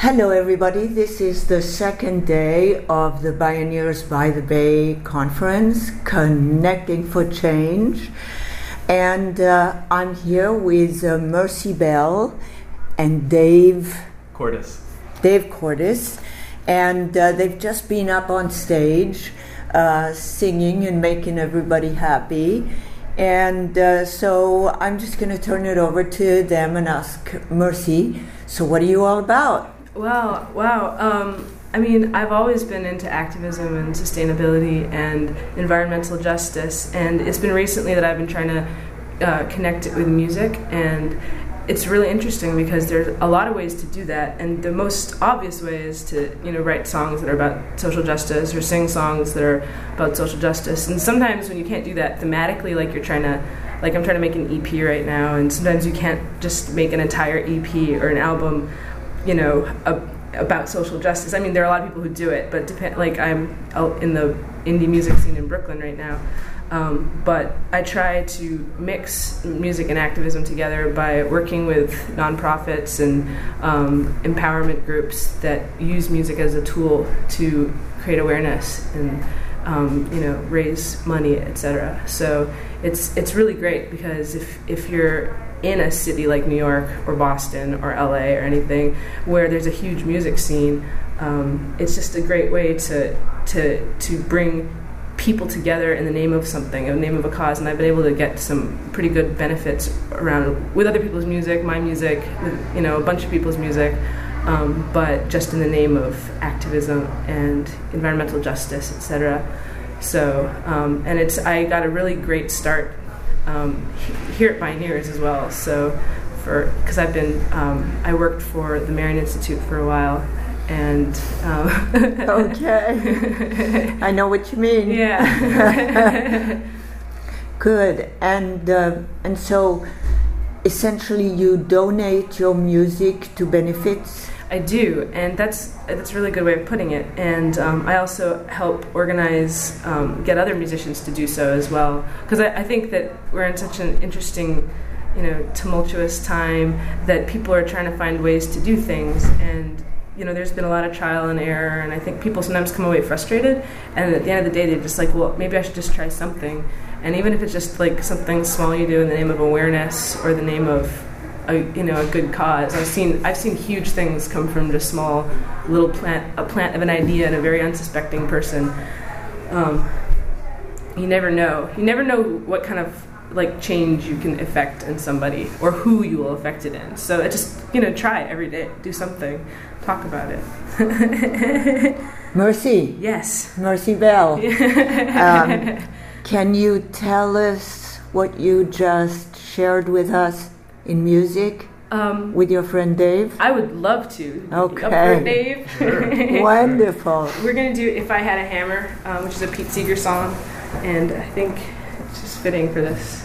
Hello, everybody. This is the second day of the Bioneers by the Bay conference, Connecting for Change. And uh, I'm here with uh, Mercy Bell and Dave Cordis. Dave Cordis. And uh, they've just been up on stage uh, singing and making everybody happy. And uh, so I'm just going to turn it over to them and ask Mercy. So, what are you all about? Wow, wow. Um, I mean, I've always been into activism and sustainability and environmental justice, and it's been recently that I've been trying to uh, connect it with music, and it's really interesting because there's a lot of ways to do that, and the most obvious way is to you know write songs that are about social justice or sing songs that are about social justice, and sometimes when you can't do that thematically, like you're trying to like I'm trying to make an EP right now, and sometimes you can't just make an entire EP or an album you know, a, about social justice. I mean, there are a lot of people who do it, but depend, like I'm in the indie music scene in Brooklyn right now. Um, but I try to mix music and activism together by working with nonprofits and um, empowerment groups that use music as a tool to create awareness and um, you know raise money, etc. So it's it's really great because if if you're in a city like New York or Boston or LA or anything where there's a huge music scene, um, it's just a great way to to to bring people together in the name of something, in the name of a cause. And I've been able to get some pretty good benefits around with other people's music, my music, with, you know, a bunch of people's music. Um, but just in the name of activism and environmental justice, etc. So, um, and it's I got a really great start um, here at Bioneers as well. So, for because I've been um, I worked for the Marion Institute for a while, and um, okay, I know what you mean. Yeah. Good, and uh, and so essentially you donate your music to benefits I do, and that's that's a really good way of putting it. And um, I also help organize, um, get other musicians to do so as well, because I, I, think that we're in such an interesting, you know, tumultuous time that people are trying to find ways to do things, and you know, there's been a lot of trial and error, and I think people sometimes come away frustrated, and at the end of the day, they're just like, well, maybe I should just try something, and even if it's just like something small you do in the name of awareness or the name of a you know a good cause. I've seen I've seen huge things come from just small little plant a plant of an idea and a very unsuspecting person. Um, you never know. You never know what kind of like change you can affect in somebody or who you will affect it in. So it just you know try every day. Do something. Talk about it. Mercy. Yes. Mercy Bell. um, can you tell us what you just shared with us? In music um, with your friend Dave? I would love to. Okay. Dave? Sure. Wonderful. We're going to do If I Had a Hammer, um, which is a Pete Seeger song, and I think it's just fitting for this.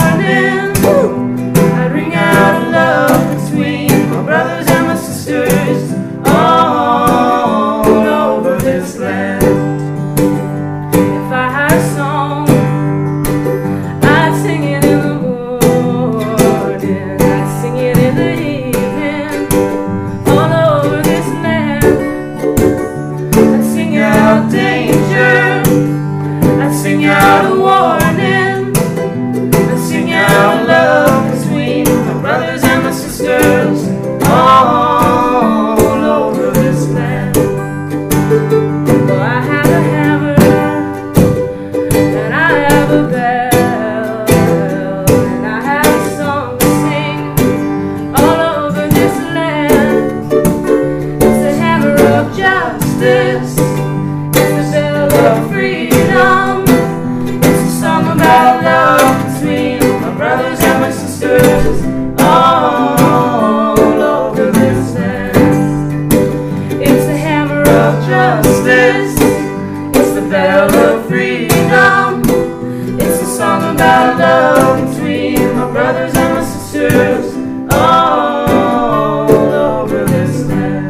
out of warning. Of freedom. It's a song about love between my brothers and my sisters all over this land.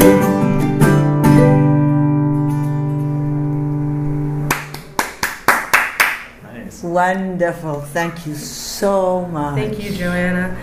Nice. Wonderful. Thank you so much. Thank you, Joanna.